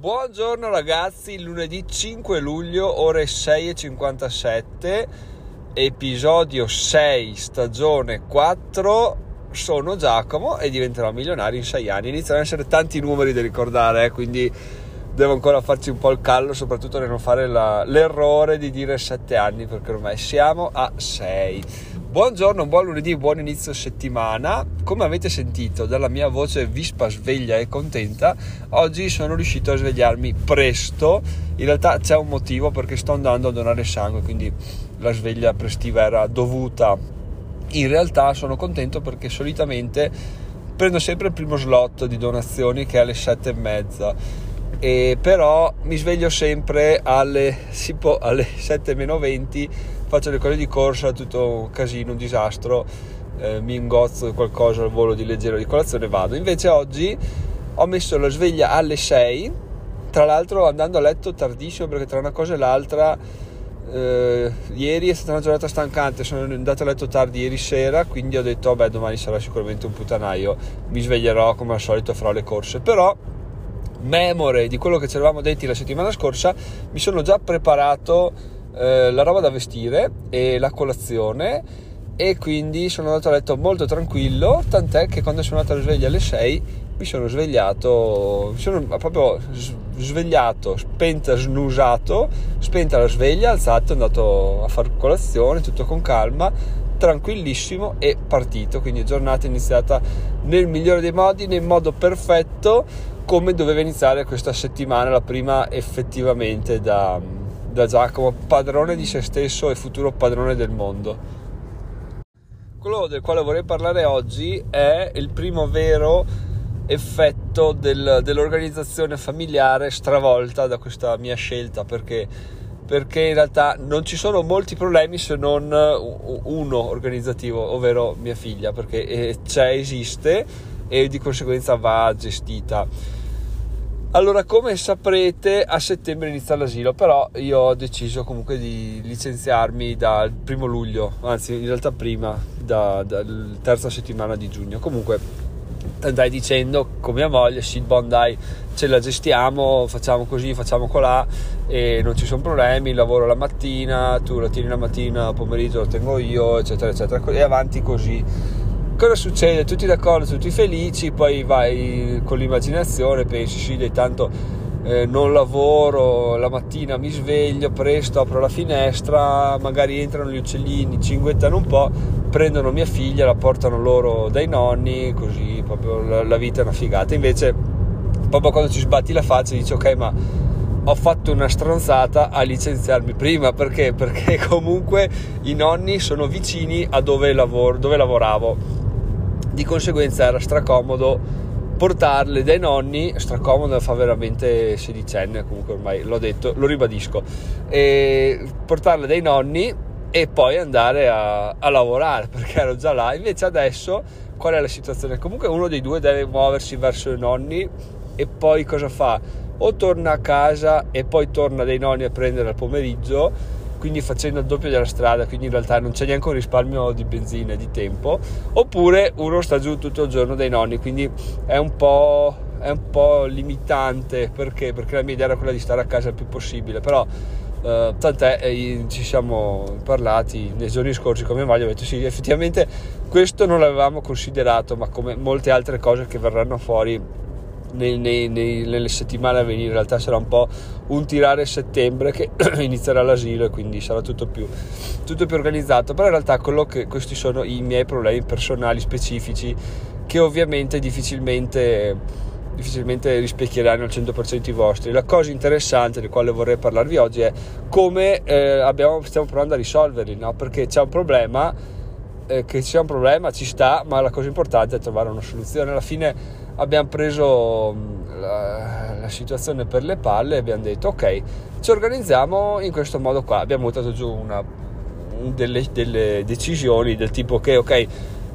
Buongiorno ragazzi, lunedì 5 luglio, ore 6.57, episodio 6, stagione 4. Sono Giacomo e diventerò milionario in 6 anni. Iniziano ad essere tanti numeri da ricordare, eh, quindi devo ancora farci un po' il callo, soprattutto nel non fare la, l'errore di dire 7 anni, perché ormai siamo a 6. Buongiorno, buon lunedì, buon inizio settimana. Come avete sentito dalla mia voce vispa, sveglia e contenta, oggi sono riuscito a svegliarmi presto. In realtà c'è un motivo perché sto andando a donare sangue, quindi la sveglia prestiva era dovuta. In realtà sono contento perché solitamente prendo sempre il primo slot di donazioni che è alle sette e mezza. E però mi sveglio sempre alle, alle 7 meno 20 faccio le cose di corsa, tutto un casino, un disastro, eh, mi ingozzo qualcosa al volo di leggero di colazione e vado. Invece oggi ho messo la sveglia alle 6, tra l'altro andando a letto tardissimo perché tra una cosa e l'altra eh, ieri è stata una giornata stancante, sono andato a letto tardi ieri sera, quindi ho detto vabbè domani sarà sicuramente un putanaio, mi sveglierò come al solito farò le corse, però memore di quello che ci eravamo detti la settimana scorsa mi sono già preparato eh, la roba da vestire e la colazione e quindi sono andato a letto molto tranquillo, tant'è che quando sono andato a sveglia alle 6 mi sono svegliato, mi sono proprio svegliato, spenta, snusato, spenta la sveglia, alzato, andato a fare colazione, tutto con calma, tranquillissimo e partito, quindi giornata iniziata nel migliore dei modi, nel modo perfetto, come doveva iniziare questa settimana, la prima effettivamente da da Giacomo, padrone di se stesso e futuro padrone del mondo. Quello del quale vorrei parlare oggi è il primo vero effetto del, dell'organizzazione familiare stravolta da questa mia scelta perché, perché in realtà non ci sono molti problemi se non uno organizzativo, ovvero mia figlia, perché eh, c'è, esiste e di conseguenza va gestita allora, come saprete, a settembre inizia l'asilo, però io ho deciso comunque di licenziarmi dal primo luglio, anzi in realtà prima, da, dalla terza settimana di giugno. Comunque, andai dicendo con mia moglie, sì, bon dai, ce la gestiamo, facciamo così, facciamo colà e non ci sono problemi, lavoro la mattina, tu la tieni la mattina, pomeriggio lo tengo io, eccetera, eccetera, e avanti così cosa succede? Tutti d'accordo, tutti felici, poi vai con l'immaginazione, pensi sì, dai tanto eh, non lavoro, la mattina mi sveglio presto, apro la finestra, magari entrano gli uccellini, cinguettano un po', prendono mia figlia, la portano loro dai nonni, così proprio la, la vita è una figata. Invece, proprio quando ci sbatti la faccia, dici ok, ma ho fatto una stronzata a licenziarmi prima perché? Perché comunque i nonni sono vicini a dove, lavoro, dove lavoravo di conseguenza era stracomodo portarle dai nonni, stracomodo fa veramente sedicenne, comunque ormai l'ho detto, lo ribadisco, e portarle dai nonni e poi andare a, a, lavorare perché ero già là. Invece adesso qual è la situazione? Comunque uno dei due deve muoversi verso i nonni e poi cosa fa? O torna a casa e poi torna dai nonni a prendere al pomeriggio quindi facendo il doppio della strada, quindi in realtà non c'è neanche un risparmio di benzina e di tempo, oppure uno sta giù tutto il giorno dai nonni, quindi è un po', è un po limitante perché? perché la mia idea era quella di stare a casa il più possibile, però Uh, tant'è, eh, ci siamo parlati nei giorni scorsi come Maglio, ho detto sì, effettivamente questo non l'avevamo considerato, ma come molte altre cose che verranno fuori nei, nei, nei, nelle settimane a venire. In realtà sarà un po' un tirare settembre che inizierà l'asilo e quindi sarà tutto più, tutto più organizzato. Però in realtà che, questi sono i miei problemi personali specifici che ovviamente difficilmente difficilmente rispecchieranno al 100% i vostri. La cosa interessante di quale vorrei parlarvi oggi è come eh, abbiamo, stiamo provando a risolverli, no? perché c'è un problema, eh, che c'è un problema ci sta, ma la cosa importante è trovare una soluzione. Alla fine abbiamo preso mm, la, la, situazione per le palle e abbiamo detto ok, ci organizziamo in questo modo qua. Abbiamo buttato giù una, delle, delle, decisioni del tipo che ok,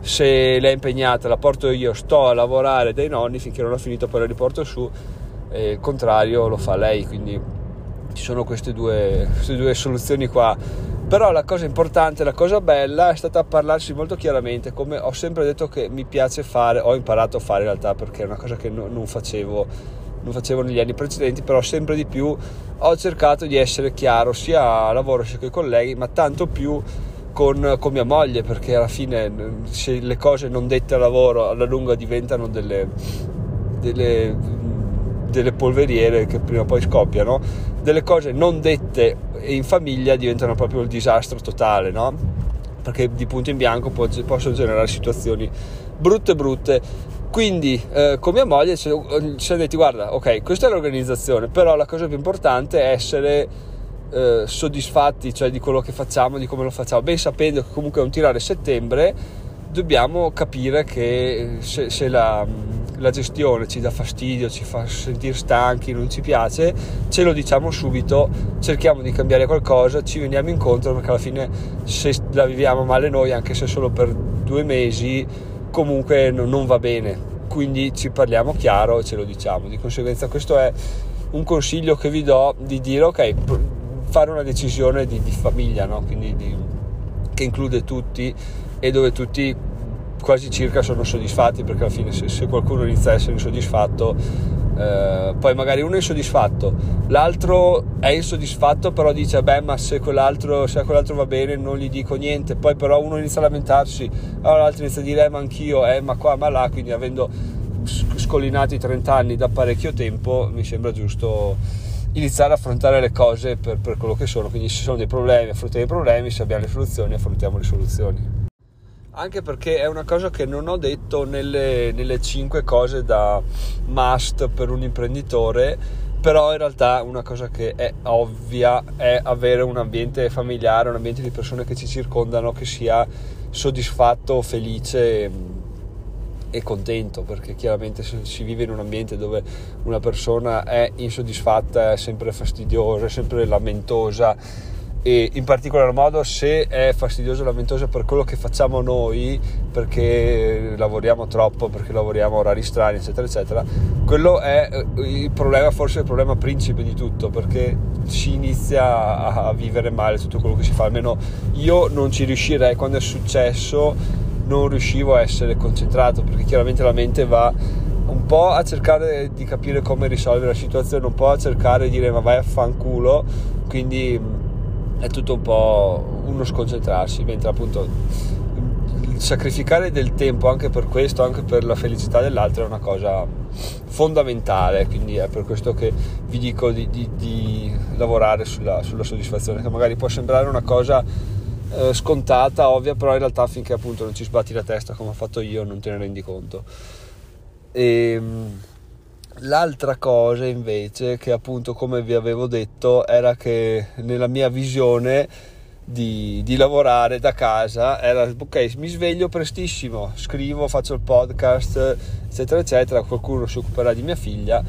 se lei è impegnata la porto io, sto a lavorare dai nonni finché non ho finito poi la riporto su, e il contrario lo fa lei, quindi ci sono queste due, queste due soluzioni qua però la cosa importante, la cosa bella è stata parlarsi molto chiaramente, come ho sempre detto che mi piace fare, ho imparato a fare in realtà perché è una cosa che no, non facevo non facevo negli anni precedenti, però sempre di più ho cercato di essere chiaro sia a lavoro sia con i colleghi, ma tanto più con, con, mia moglie, perché alla fine se le cose non dette a lavoro alla lunga diventano delle, delle, delle polveriere che prima o poi scoppiano, delle cose non dette in famiglia diventano proprio il disastro totale, no? Perché di punto in bianco possono generare situazioni brutte brutte quindi eh, con mia moglie ci siamo detti guarda ok questa è l'organizzazione però la cosa più importante è essere eh, soddisfatti cioè di quello che facciamo di come lo facciamo ben sapendo che comunque è un tirare settembre dobbiamo capire che se, se la, la, gestione ci dà fastidio ci fa sentire stanchi non ci piace ce lo diciamo subito cerchiamo di cambiare qualcosa ci veniamo incontro perché alla fine se la viviamo male noi anche se solo per due mesi comunque non va bene quindi ci parliamo chiaro e ce lo diciamo di conseguenza questo è un consiglio che vi do di dire ok fare una decisione di, di famiglia no? quindi di, che include tutti e dove tutti quasi circa sono soddisfatti perché alla fine se, se qualcuno inizia a essere insoddisfatto eh, poi magari uno è insoddisfatto, l'altro è insoddisfatto, però dice: Beh, ma se quell'altro, se quell'altro va bene, non gli dico niente. Poi, però, uno inizia a lamentarsi, allora l'altro inizia a dire: eh, Ma anch'io, eh, ma qua, ma là. Quindi, avendo scollinati 30 anni da parecchio tempo, mi sembra giusto iniziare a affrontare le cose per, per quello che sono. Quindi, se ci sono dei problemi, affrontiamo i problemi, se abbiamo le soluzioni, affrontiamo le soluzioni anche perché è una cosa che non ho detto nelle, nelle 5 cose da must per un imprenditore però in realtà una cosa che è ovvia è avere un ambiente familiare, un ambiente di persone che ci circondano che sia soddisfatto, felice e contento perché chiaramente se si vive in un ambiente dove una persona è insoddisfatta, è sempre fastidiosa, è sempre lamentosa e in particolar modo se è fastidioso e lamentoso per quello che facciamo noi perché lavoriamo troppo, perché lavoriamo a orari strani eccetera eccetera quello è eh, il problema, forse il problema principe di tutto perché si inizia a vivere male tutto quello che si fa. Almeno io non ci riuscirei. Quando è successo non riuscivo a essere concentrato perché chiaramente la mente va un po' a cercare di capire come risolvere la situazione, un po' a cercare di dire ma vai a fanculo, quindi è tutto un po' uno sconcentrarsi, mentre appunto sacrificare del tempo anche per questo, anche per la felicità dell'altro è una cosa fondamentale, quindi è per questo che vi dico di, di, di lavorare sulla, sulla, soddisfazione, che magari può sembrare una cosa eh, scontata, ovvia, però in realtà finché appunto non ci sbatti la testa come ho fatto io non te ne rendi conto. E, ehm, L'altra cosa invece, che appunto come vi avevo detto, era che nella mia visione di, di, lavorare da casa era ok, mi sveglio prestissimo, scrivo, faccio il podcast, eccetera, eccetera, qualcuno si occuperà di mia figlia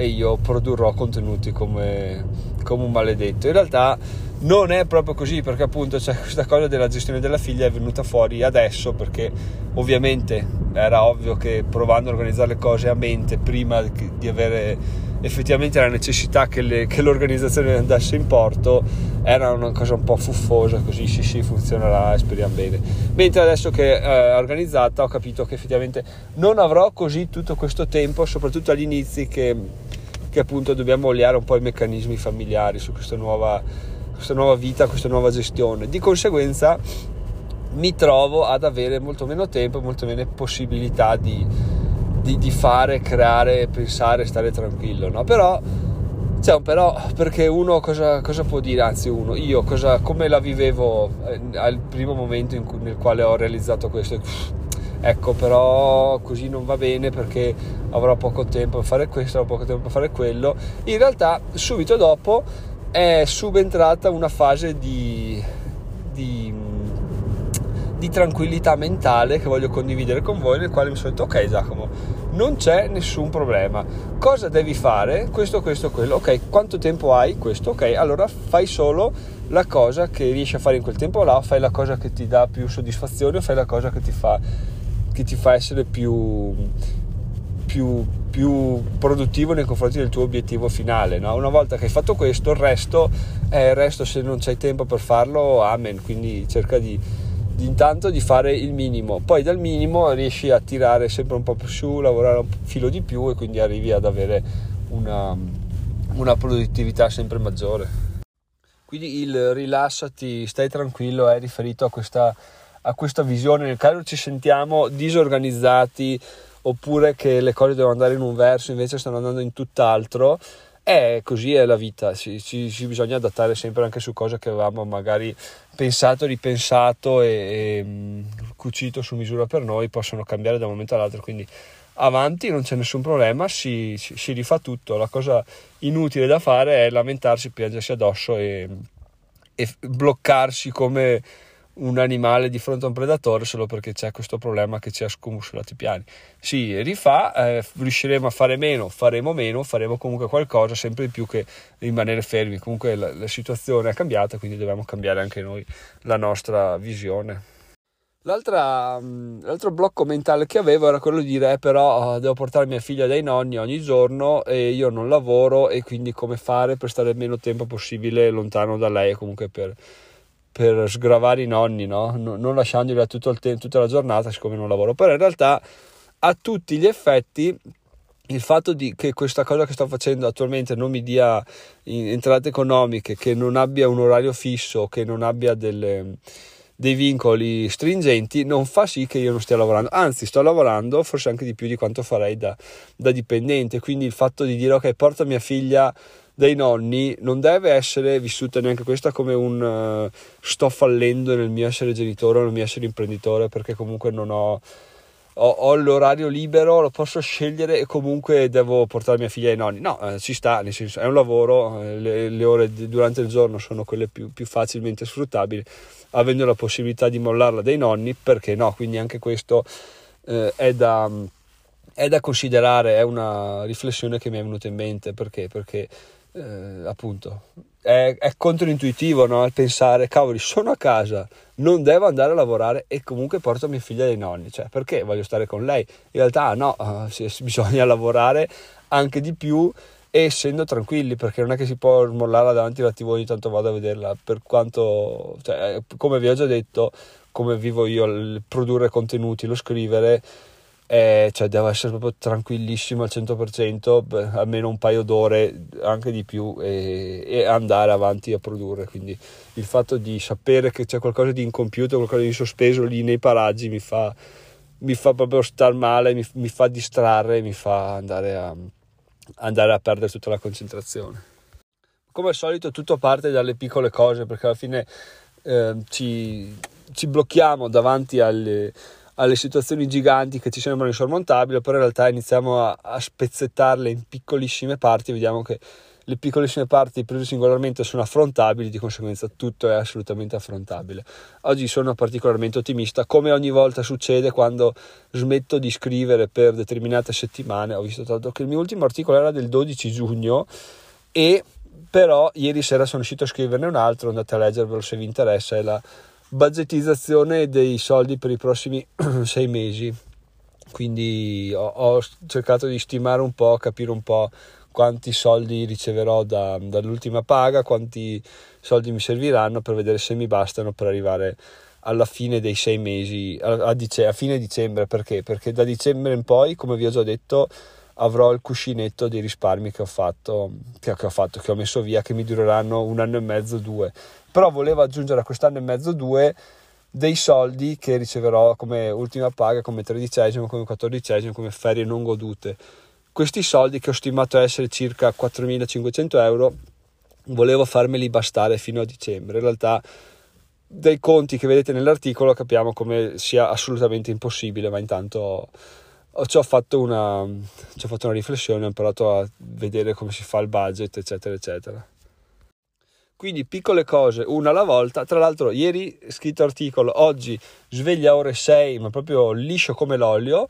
e io produrrò contenuti come, come un maledetto. In realtà non è proprio così perché appunto c'è questa cosa della gestione della figlia è venuta fuori adesso perché ovviamente era ovvio che provando a organizzare le cose a mente prima di avere effettivamente la necessità che, le, che l'organizzazione andasse in porto era una cosa un po' fuffosa così sì sì funzionerà e speriamo bene mentre adesso che è organizzata ho capito che effettivamente non avrò così tutto questo tempo soprattutto agli inizi che, che appunto dobbiamo oliare un po' i meccanismi familiari su questa nuova questa nuova vita, questa nuova gestione. Di conseguenza mi trovo ad avere molto meno tempo molto meno possibilità di, di, di fare, creare, pensare, stare tranquillo. No? Però, cioè, però, perché uno cosa, cosa, può dire? Anzi, uno, io cosa, come la vivevo eh, al primo momento cui, nel quale ho realizzato questo? Ecco, però così non va bene perché avrò poco tempo per fare questo, avrò poco tempo per fare quello. In realtà, subito dopo è subentrata una fase di, di, di, tranquillità mentale che voglio condividere con voi, nel quale mi sono detto, ok Giacomo, non c'è nessun problema. Cosa devi fare? Questo, questo, quello. Ok, quanto tempo hai? Questo, ok, allora fai solo la cosa che riesci a fare in quel tempo là, fai la cosa che ti dà più soddisfazione, fai la cosa che ti fa, che ti fa essere più, più più produttivo nei confronti del tuo obiettivo finale. No? Una volta che hai fatto questo, il resto, eh, il resto se non c'hai tempo per farlo, amen. Quindi cerca di, intanto di fare il minimo. Poi dal minimo riesci a tirare sempre un po' più su, lavorare un filo di più e quindi arrivi ad avere una, una produttività sempre maggiore. Quindi il rilassati, stai tranquillo è riferito a questa, a questa visione. Nel caso ci sentiamo disorganizzati oppure che le cose devono andare in un verso, invece stanno andando in tutt'altro. È così è la vita, ci, ci, ci, bisogna adattare sempre anche su cose che avevamo magari pensato, ripensato e, e mm, cucito su misura per noi, possono cambiare da un momento all'altro, quindi avanti, non c'è nessun problema, si, si, si, rifà tutto. La cosa inutile da fare è lamentarsi, piangersi addosso e, e bloccarsi come un animale di fronte a un predatore solo perché c'è questo problema che ci ha scombuscolato i piani. Si rifà, eh, riusciremo a fare meno, faremo meno, faremo comunque qualcosa, sempre di più che rimanere fermi. Comunque la, la situazione è cambiata, quindi dobbiamo cambiare anche noi la nostra visione. Mm, l'altro blocco mentale che avevo era quello di dire eh, però oh, devo portare mia figlia dai nonni ogni giorno e io non lavoro e quindi come fare per stare il meno tempo possibile lontano da lei comunque per, per sgravare i nonni, no? non lasciandoli il tempo, tutta la giornata siccome non lavoro. Però in realtà a tutti gli effetti il fatto di, che questa cosa che sto facendo attualmente non mi dia entrate economiche, che non abbia un orario fisso, che non abbia delle dei vincoli stringenti non fa sì che io non stia lavorando, anzi sto lavorando forse anche di più di quanto farei da, da dipendente, quindi il fatto di dire ok porto mia figlia dai nonni non deve essere vissuta neanche questa come un uh, sto fallendo nel mio essere genitore o nel mio essere imprenditore perché comunque non ho, ho, ho, l'orario libero, lo posso scegliere e comunque devo portare mia figlia ai nonni. No, eh, ci sta, nel senso è un lavoro, eh, le, le, ore di, durante il giorno sono quelle più, più facilmente sfruttabili avendo la possibilità di mollarla dai nonni, perché no? Quindi anche questo eh, è, da, è, da, considerare, è una riflessione che mi è venuta in mente, perché? Perché eh, appunto è, è controintuitivo no? il pensare, cavoli, sono a casa, non devo andare a lavorare e comunque porto mia figlia dai nonni, cioè perché voglio stare con lei? In realtà no, uh, bisogna lavorare anche di più essendo tranquilli perché non è che si può smollarla davanti alla tv ogni tanto vado a vederla per quanto cioè, come vi ho già detto come vivo io il produrre contenuti lo scrivere eh, cioè devo essere proprio tranquillissimo al 100% beh, almeno un paio d'ore anche di più e, e, andare avanti a produrre quindi il fatto di sapere che c'è qualcosa di incompiuto qualcosa di sospeso lì nei paraggi mi fa, mi fa proprio star male mi, mi fa distrarre mi fa andare a andare a perdere tutta la concentrazione. Come al solito tutto parte dalle piccole cose perché alla fine eh, ci, ci, blocchiamo davanti alle, alle, situazioni giganti che ci sembrano insormontabili, però in realtà iniziamo a, a spezzettarle in piccolissime parti vediamo che le piccolissime parti prese singolarmente sono affrontabili, di conseguenza tutto è assolutamente affrontabile. Oggi sono particolarmente ottimista, come ogni volta succede quando smetto di scrivere per determinate settimane. Ho visto tanto che il mio ultimo articolo era del 12 giugno e però ieri sera sono uscito a scriverne un altro, andate a leggervelo se vi interessa, è la budgetizzazione dei soldi per i prossimi sei mesi. Quindi ho, ho cercato di stimare un po', capire un po' quanti soldi riceverò da, dall'ultima paga, quanti soldi mi serviranno per vedere se mi bastano per arrivare alla fine dei sei mesi, a, a, dice, a fine dicembre, perché? Perché da dicembre in poi, come vi ho già detto, avrò il cuscinetto dei risparmi che ho fatto, che, ho, fatto, che ho messo via, che mi dureranno un anno e mezzo, due. Però volevo aggiungere a quest'anno e mezzo, due, dei soldi che riceverò come ultima paga, come tredicesimo, come quattordicesimo, come ferie non godute questi soldi che ho stimato essere circa 4.500 euro volevo farmeli bastare fino a dicembre in realtà dai conti che vedete nell'articolo capiamo come sia assolutamente impossibile ma intanto ci ho fatto una, ci ho fatto una riflessione ho imparato a vedere come si fa il budget eccetera eccetera. Quindi piccole cose una alla volta. Tra l'altro ieri scritto articolo oggi sveglia ore 6 ma proprio liscio come l'olio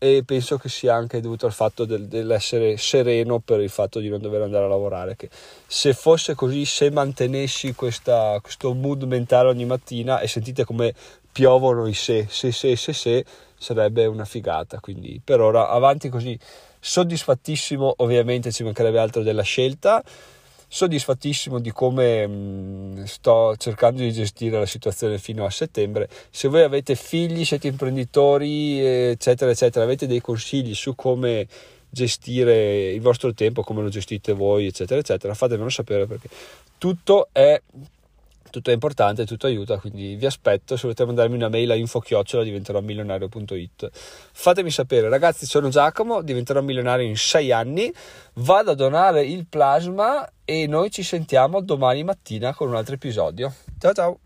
e penso che sia anche dovuto al fatto del, dell'essere sereno per il fatto di non dover andare a lavorare che se fosse così se mantenessi questa, questo mood mentale ogni mattina e sentite come piovono i se se se se se sarebbe una figata quindi per ora avanti così soddisfattissimo ovviamente ci mancherebbe altro della scelta soddisfattissimo di come mh, mm, sto cercando di gestire la situazione fino a settembre. Se voi avete figli, siete imprenditori, eccetera, eccetera, avete dei consigli su come gestire il vostro tempo, come lo gestite voi, eccetera, eccetera. Fatemelo sapere perché tutto è tutto è importante, tutto aiuta, quindi vi aspetto, se volete mandarmi una mail a infochiocciola diventerò milionario.it. Fatemi sapere, ragazzi, sono Giacomo, diventerò milionario in 6 anni, vado a donare il plasma e noi ci sentiamo domani mattina con un altro episodio. Ciao ciao!